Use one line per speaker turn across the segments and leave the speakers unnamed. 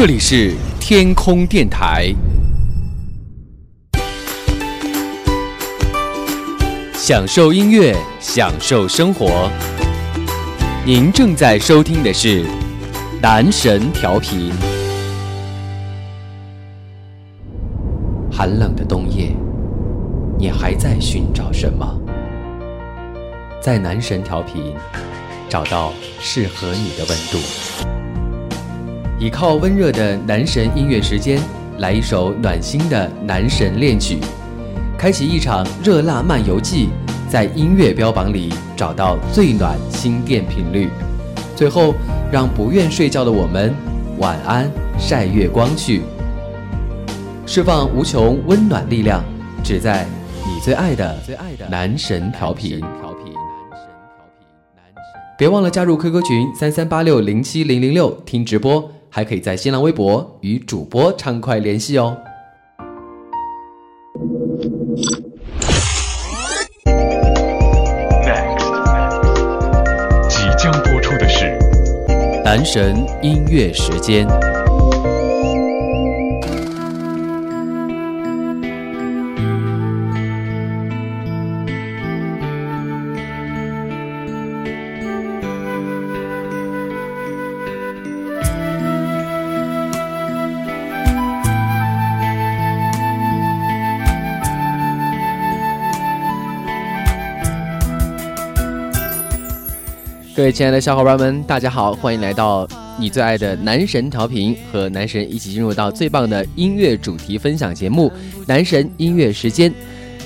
这里是天空电台，享受音乐，享受生活。您正在收听的是男神调频。寒冷的冬夜，你还在寻找什么？在男神调频，找到适合你的温度。倚靠温热的男神音乐时间，来一首暖心的男神恋曲，开启一场热辣漫游记，在音乐标榜里找到最暖心电频率。最后，让不愿睡觉的我们晚安，晒月光去，释放无穷温暖力量，只在你最爱的最爱的男神调频。别忘了加入 QQ 群三三八六零七零零六听直播。还可以在新浪微博与主播畅快联系哦。
即将播出的是
男神音乐时间。各位亲爱的小伙伴们，大家好，欢迎来到你最爱的男神调频，和男神一起进入到最棒的音乐主题分享节目——男神音乐时间。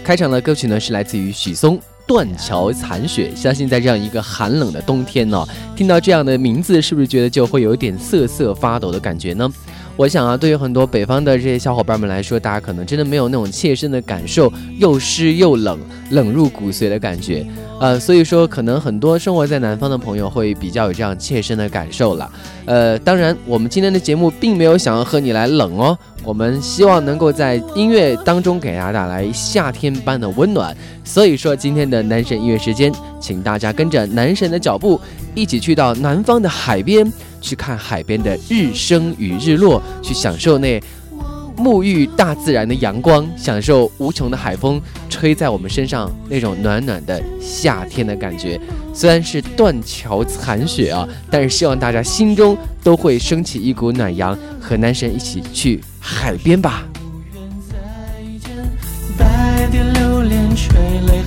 开场的歌曲呢是来自于许嵩《断桥残雪》，相信在这样一个寒冷的冬天呢，听到这样的名字，是不是觉得就会有点瑟瑟发抖的感觉呢？我想啊，对于很多北方的这些小伙伴们来说，大家可能真的没有那种切身的感受，又湿又冷，冷入骨髓的感觉。呃，所以说，可能很多生活在南方的朋友会比较有这样切身的感受了。呃，当然，我们今天的节目并没有想要和你来冷哦，我们希望能够在音乐当中给大家带来夏天般的温暖。所以说，今天的男神音乐时间，请大家跟着男神的脚步，一起去到南方的海边。去看海边的日升与日落，去享受那沐浴大自然的阳光，享受无穷的海风吹在我们身上那种暖暖的夏天的感觉。虽然是断桥残雪啊，但是希望大家心中都会升起一股暖阳，和男神一起去海边吧。白蝶流连垂泪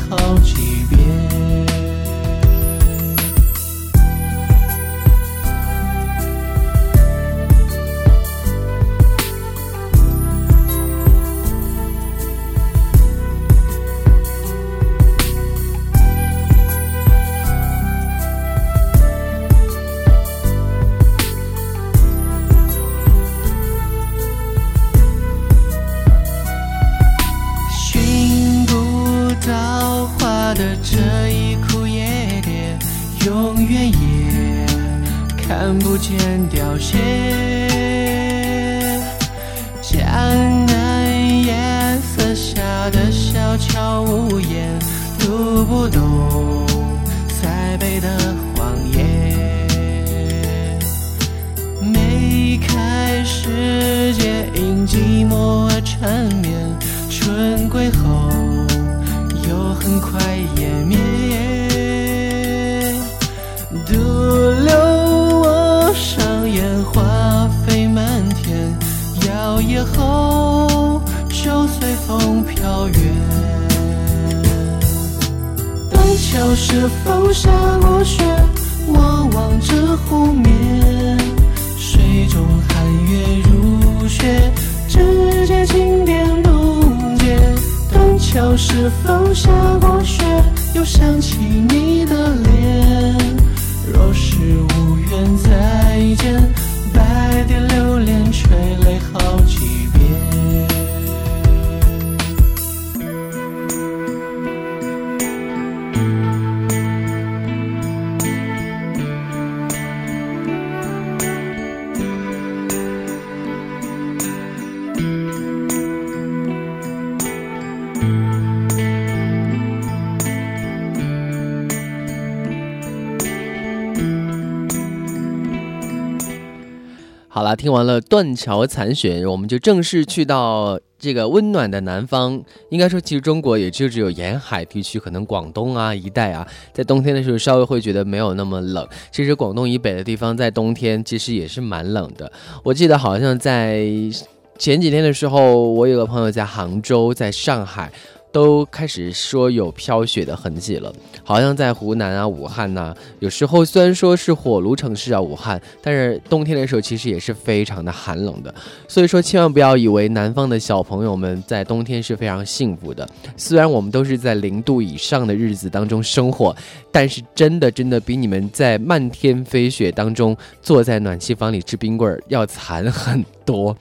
世界因寂寞而缠绵，春归后又很快湮灭，独留我上演花飞满天，摇曳后就随风飘远。断桥是否下过雪？我望着湖面。中寒月如雪，指尖轻点融解，断桥是否下过雪，又想起你的脸，若是无缘再见，白蝶流连，垂泪
好几。好了，听完了断桥残雪，我们就正式去到这个温暖的南方。应该说，其实中国也就只有沿海地区，可能广东啊一带啊，在冬天的时候稍微会觉得没有那么冷。其实广东以北的地方，在冬天其实也是蛮冷的。我记得好像在前几天的时候，我有个朋友在杭州，在上海。都开始说有飘雪的痕迹了，好像在湖南啊、武汉呐，有时候虽然说是火炉城市啊，武汉，但是冬天的时候其实也是非常的寒冷的。所以说，千万不要以为南方的小朋友们在冬天是非常幸福的。虽然我们都是在零度以上的日子当中生活，但是真的真的比你们在漫天飞雪当中坐在暖气房里吃冰棍儿要惨很多。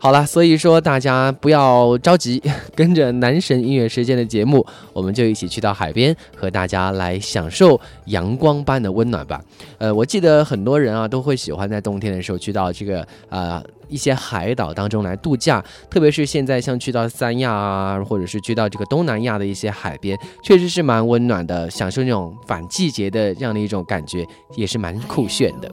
好了，所以说大家不要着急，跟着男神音乐时间的节目，我们就一起去到海边，和大家来享受阳光般的温暖吧。呃，我记得很多人啊都会喜欢在冬天的时候去到这个啊一些海岛当中来度假，特别是现在像去到三亚啊，或者是去到这个东南亚的一些海边，确实是蛮温暖的，享受那种反季节的这样的一种感觉，也是蛮酷炫的。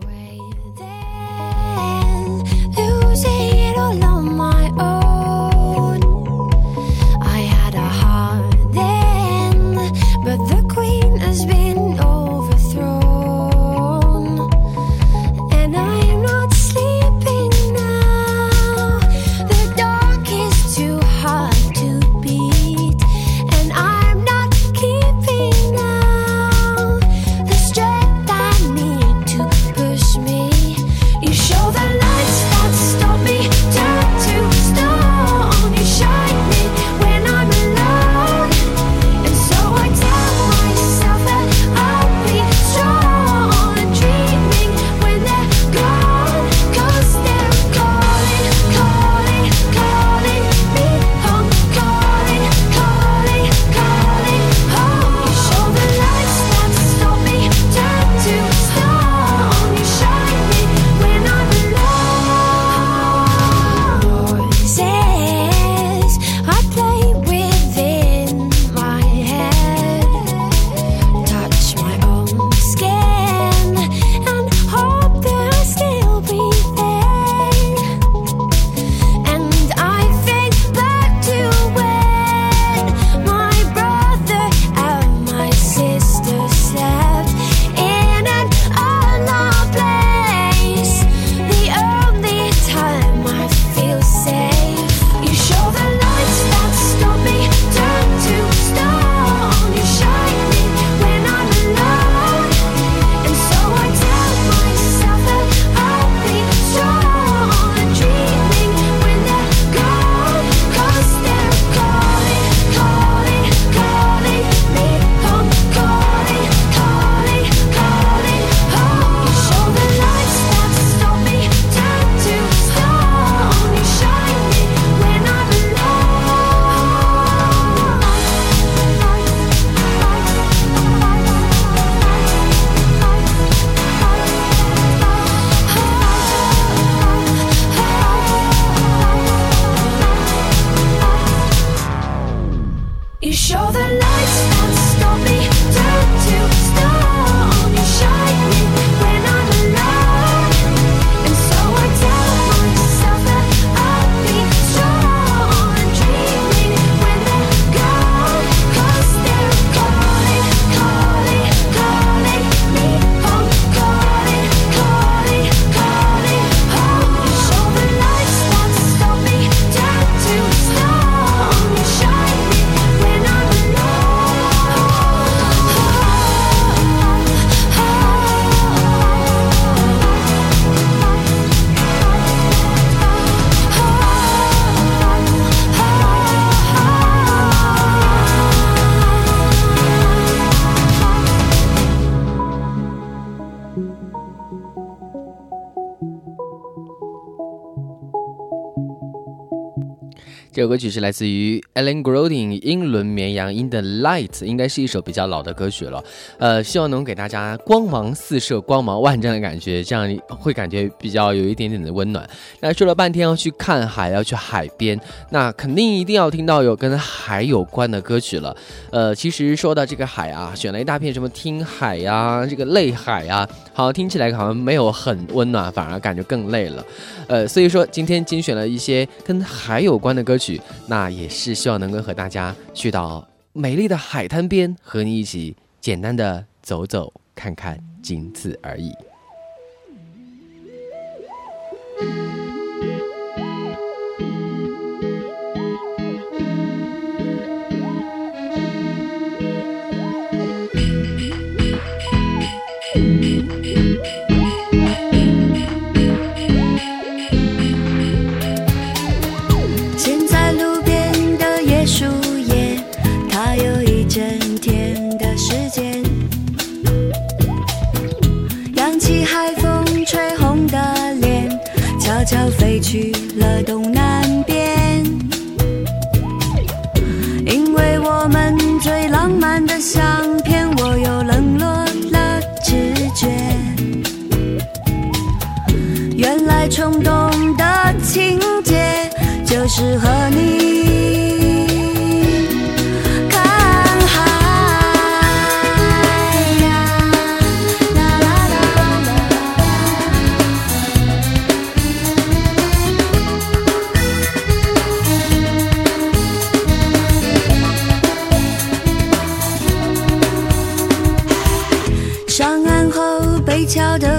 歌曲是来自于 Ellen Groding 英伦绵羊 In the Light，应该是一首比较老的歌曲了。呃，希望能给大家光芒四射、光芒万丈的感觉，这样会感觉比较有一点点的温暖。那说了半天要去看海，要去海边，那肯定一定要听到有跟海有关的歌曲了。呃，其实说到这个海啊，选了一大片什么听海呀，这个泪海呀，好像听起来好像没有很温暖，反而感觉更累了。呃，所以说今天精选了一些跟海有关的歌曲，那也是希望能够和大家去到美丽的海滩边，和你一起简单的走走看看，仅此而已。
东南边，因为我们最浪漫的相片，我又冷落了直觉。原来冲动的情节，就是和你。跳的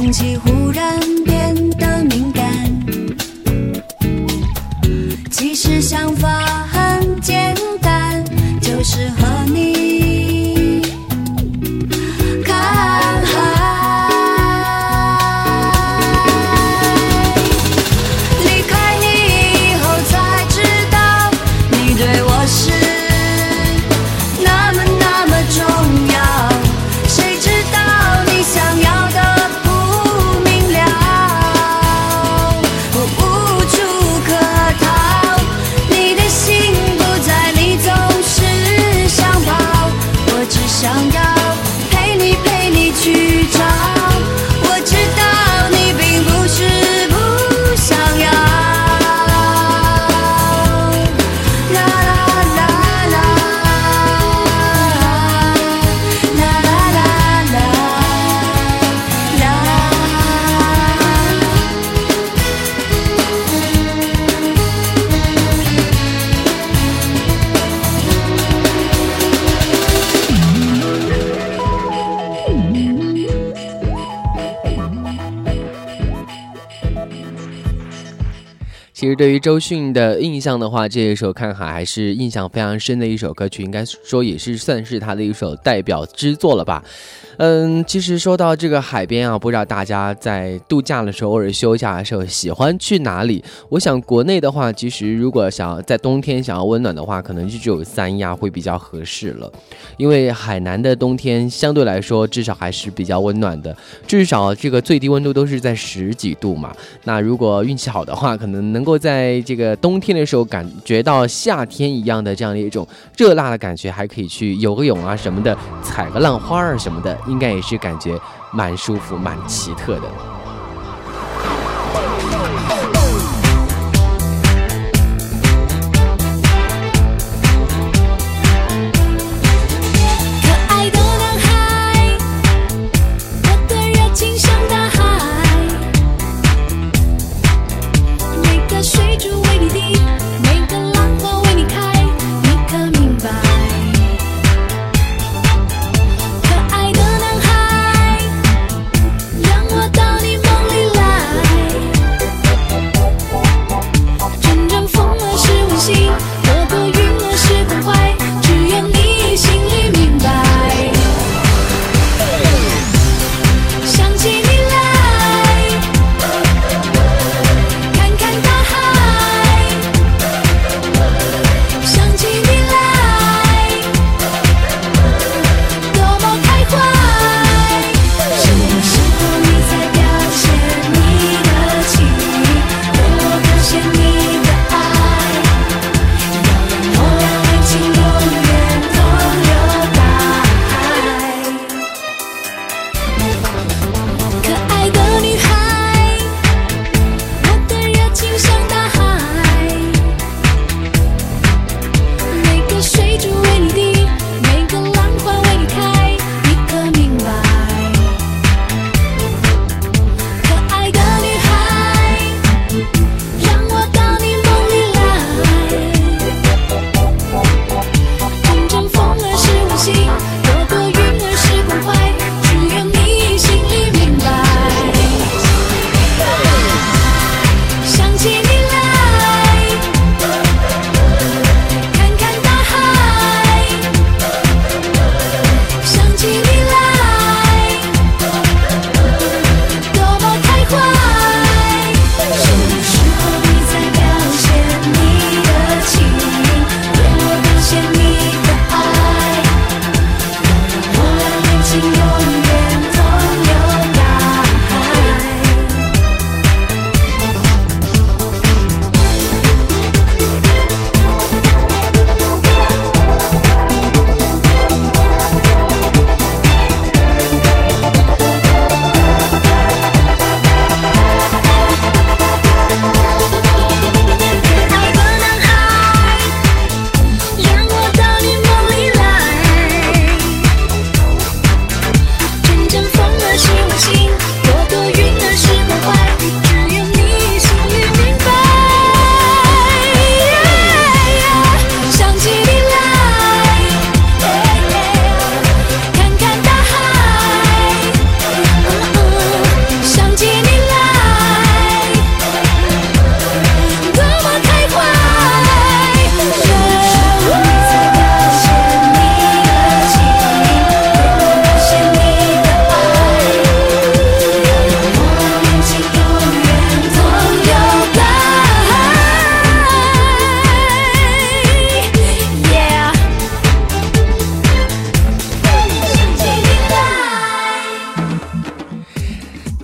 空气忽然变得敏感。其实想法其实对于周迅的印象的话，这一首《看海》还是印象非常深的一首歌曲，应该说也是算是他的一首代表之作了吧。嗯，其实说到这个海边啊，不知道大家在度假的时候或者休假的时候喜欢去哪里？我想国内的话，其实如果想要在冬天想要温暖的话，可能就只有三亚会比较合适了。因为海南的冬天相对来说至少还是比较温暖的，至少这个最低温度都是在十几度嘛。那如果运气好的话，可能能够在这个冬天的时候感觉到夏天一样的这样的一种热辣的感觉，还可以去游个泳啊什么的，采个浪花儿什么的。应该也是感觉蛮舒服、蛮奇特的。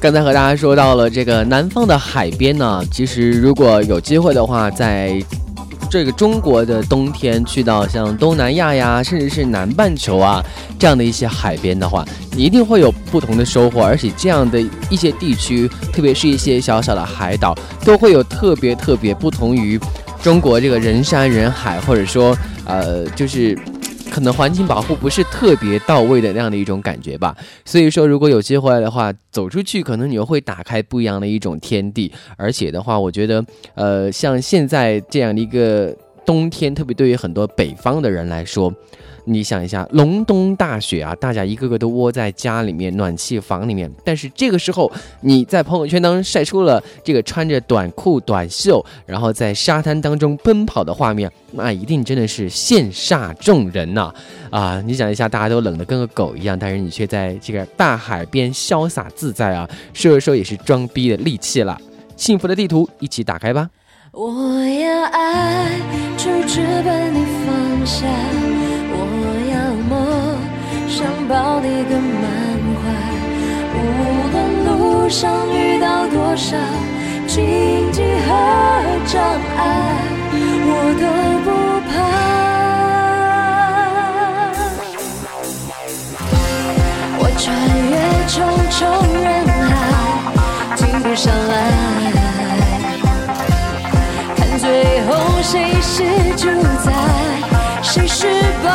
刚才和大家说到了这个南方的海边呢，其实如果有机会的话，在这个中国的冬天去到像东南亚呀，甚至是南半球啊这样的一些海边的话，你一定会有不同的收获。而且这样的一些地区，特别是一些小小的海岛，都会有特别特别不同于中国这个人山人海，或者说呃，就是。可能环境保护不是特别到位的那样的一种感觉吧，所以说如果有机会的话，走出去可能你又会打开不一样的一种天地，而且的话，我觉得，呃，像现在这样的一个冬天，特别对于很多北方的人来说。
你想一下，隆冬大雪啊，大家一个个都窝在家里面暖气房里面，但是这个时候你在朋友圈当中晒出了这个穿着短裤短袖，然后在沙滩当中奔跑的画面，那一定真的是羡煞众人呐！啊，你想一下，大家都冷得跟个狗一样，但是你却在这个大海边潇洒自在啊，说说也是装逼的利器了。幸福的地图一起打开吧。
我要爱，就直奔你方向；抱你更满怀。无论路上遇到多少荆棘和障碍，我都不怕。我穿越重重人海，停不下来。看最后谁是主宰，谁失败？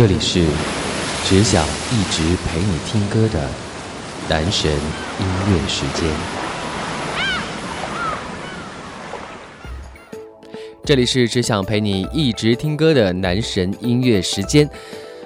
这里是只想一直陪你听歌的男神音乐时间。这里是只想陪你一直听歌的男神音乐时间。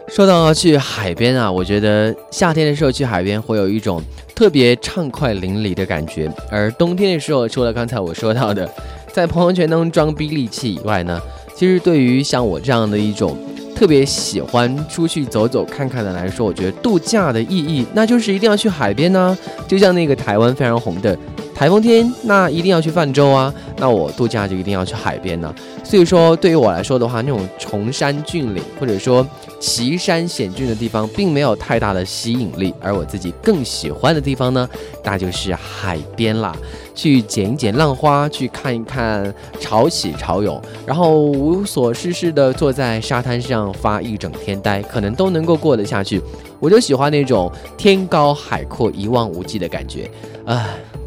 说到去海边啊，我觉得夏天的时候去海边会有一种特别畅快淋漓的感觉，而冬天的时候，除了刚才我说到的在朋友圈当中装逼利器以外呢，其实对于像我这样的一种特别喜欢出去走走看看的来说，我觉得度假的意义，那就是一定要去海边呢、就像那个台湾非常红的台风天，那一定要去泛舟啊。那我度假就一定要去海边呢、所以说，对于我来说的话，那种崇山峻岭或者说奇山险峻的地方并没有太大的吸引力，而我自己更喜欢的地方呢，那就是海边啦。去捡一捡浪花，去看一看潮起潮涌，然后无所事事的坐在沙滩上发一整天呆，可能都能够过得下去。我就喜欢那种天高海阔、一望无际的感觉，唉。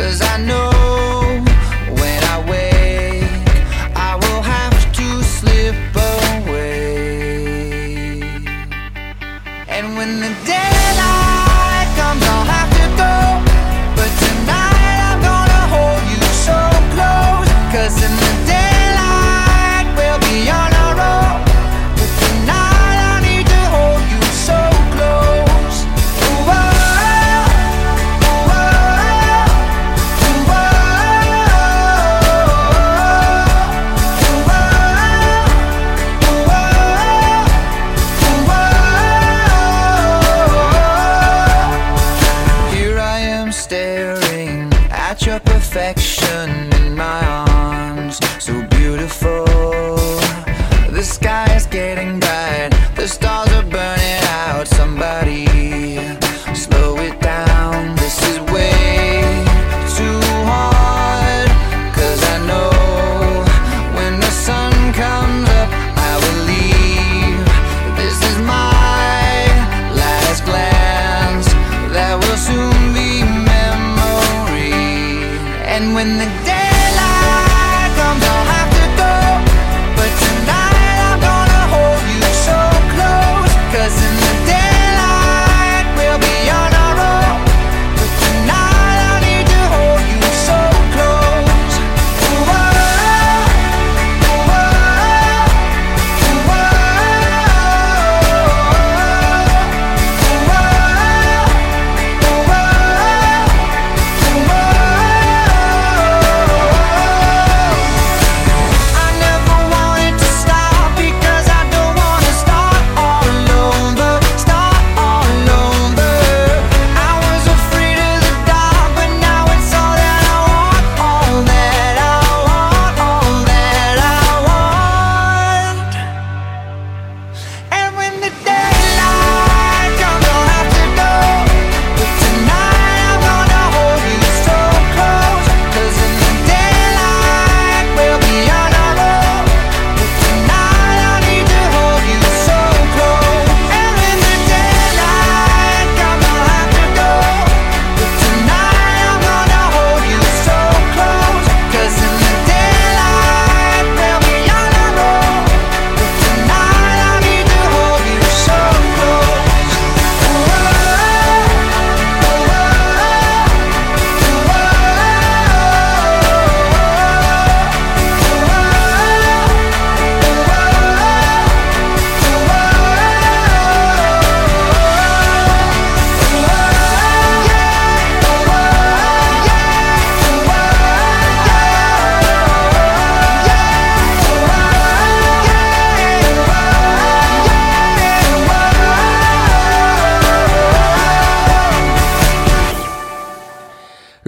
Cause I know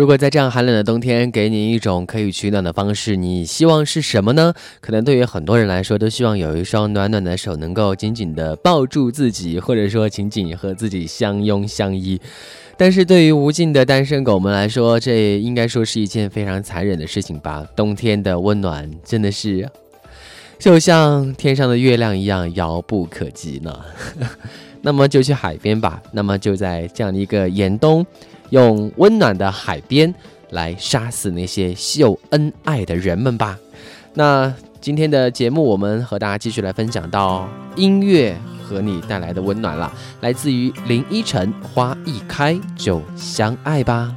如果在这样寒冷的冬天，给你一种可以取暖的方式，你希望是什么呢？可能对于很多人来说，都希望有一双暖暖的手，能够紧紧的抱住自己，或者说紧紧和自己相拥相依。但是对于无尽的单身狗们来说，这应该说是一件非常残忍的事情吧。冬天的温暖真的是，就像天上的月亮一样遥不可及呢。那么就去海边吧。那么就在这样的一个严冬，用温暖的海边来杀死那些秀恩爱的人们吧。那今天的节目，我们和大家继续来分享到音乐和你带来的温暖了，来自于林依晨，《花一开就相爱吧》。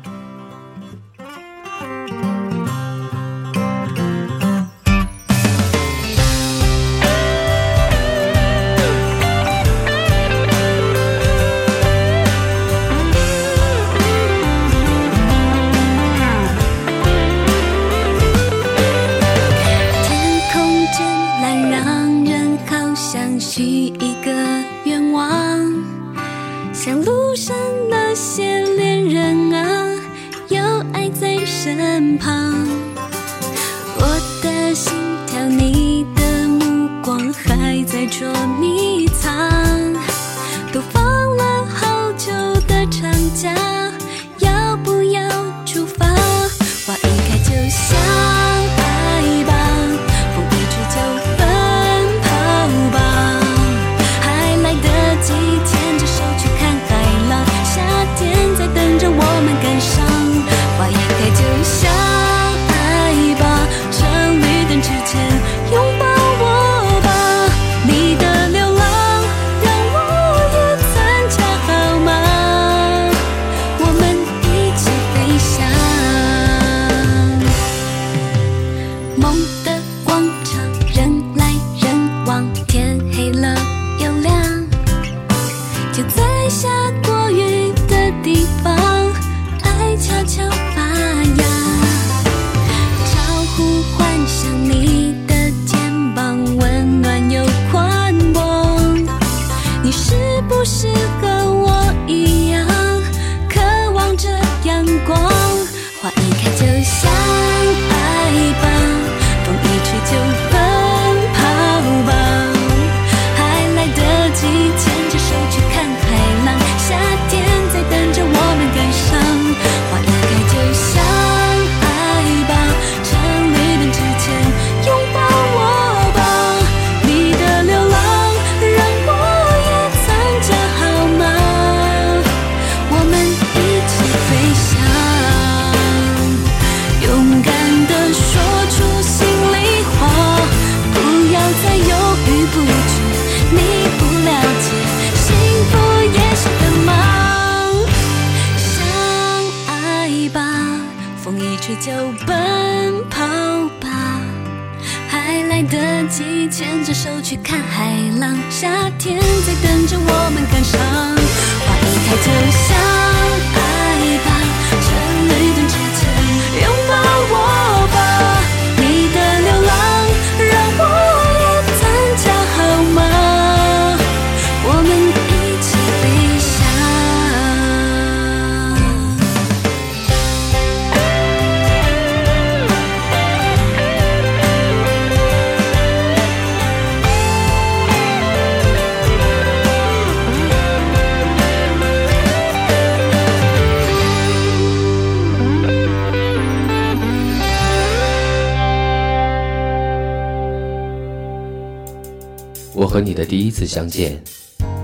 和你的
第一次相见，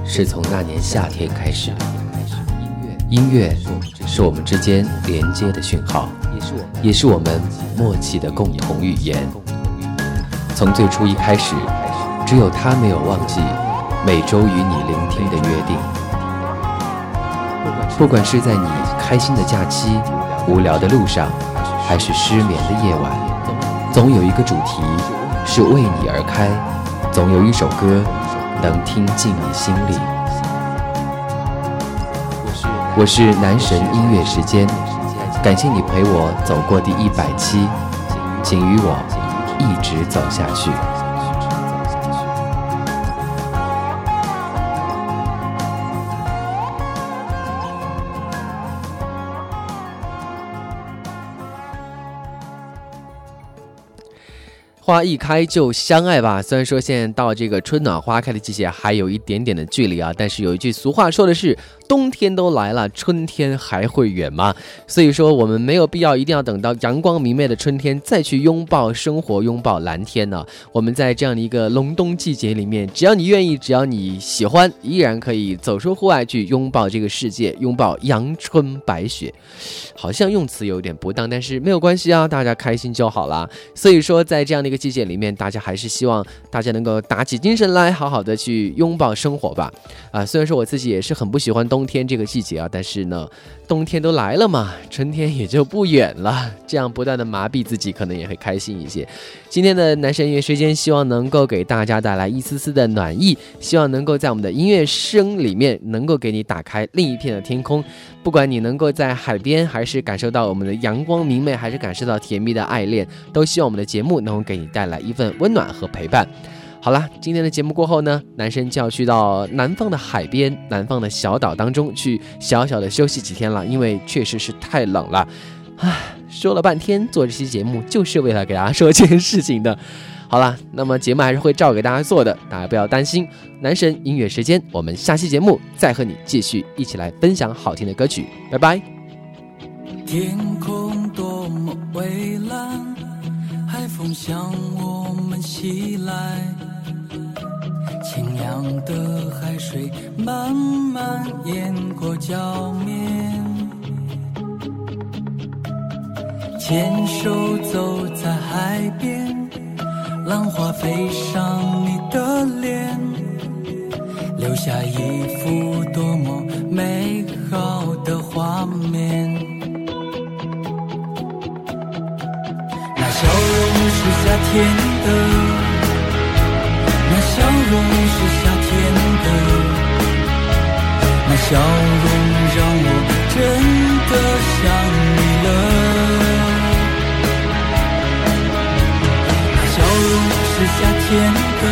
是从那年夏天开始。音乐是我们之间连接的讯号，也是我们默契的共同语言。从最初一开始，只有他没有忘记每周与你聆听的约定。不管是在你开心的假期、无聊的路上，还是失眠的夜晚，总有一个主题是为你而开，总有一首歌能听进你心里。我是男神音乐时间，感谢你陪我走过第一百期，请与我一直走下去。花一开就相爱吧。虽然说现在到这个春暖花开的季节还有一点点的距离啊，但是有一句俗话说的是“冬天都来了，春天还会远吗？”所以说我们没有必要一定要等到阳光明媚的春天再去拥抱生活、拥抱蓝天呢。我们在这样的一个隆冬季节里面，只要你愿意，只要你喜欢，依然可以走出户外去拥抱这个世界，拥抱阳春白雪。好像用词有点不当，但是没有关系啊，大家开心就好啦。所以说，在这样的个季节里面，大家还是希望大家能够打起精神来，好好的去拥抱生活吧。啊，虽然说我自己也是很不喜欢冬天这个季节啊，但是呢，冬天都来了嘛，春天也就不远了。这样不断的麻痹自己，可能也会开心一些。今天的男神音乐时间，希望能够给大家带来一丝丝的暖意，希望能够在我们的音乐声里面，能够给你打开另一片的天空。不管你能够在海边，还是感受到我们的阳光明媚，还是感受到甜蜜的爱恋，都希望我们的节目能够给你带来一份温暖和陪伴。好啦，今天的节目过后呢，男生就要去到南方的海边、南方的小岛当中去小小的休息几天了，因为确实是太冷了。唉，说了半天，做这期节目就是为了给大家说这件事情的。好了，那么节目还是会照给大家做的，大家不要担心。男神音乐时间，我们下期节目再和你继续一起来分享好听的歌曲，拜拜。
天空多么蔚蓝，风向我们袭来，清凉的海水慢慢淹过脚面，牵手走在海边，浪花飞上你的脸，留下一幅多么美好的画面。笑容是夏天的，那笑容是夏天的，那笑容让我真的想你了。那笑容是夏天的，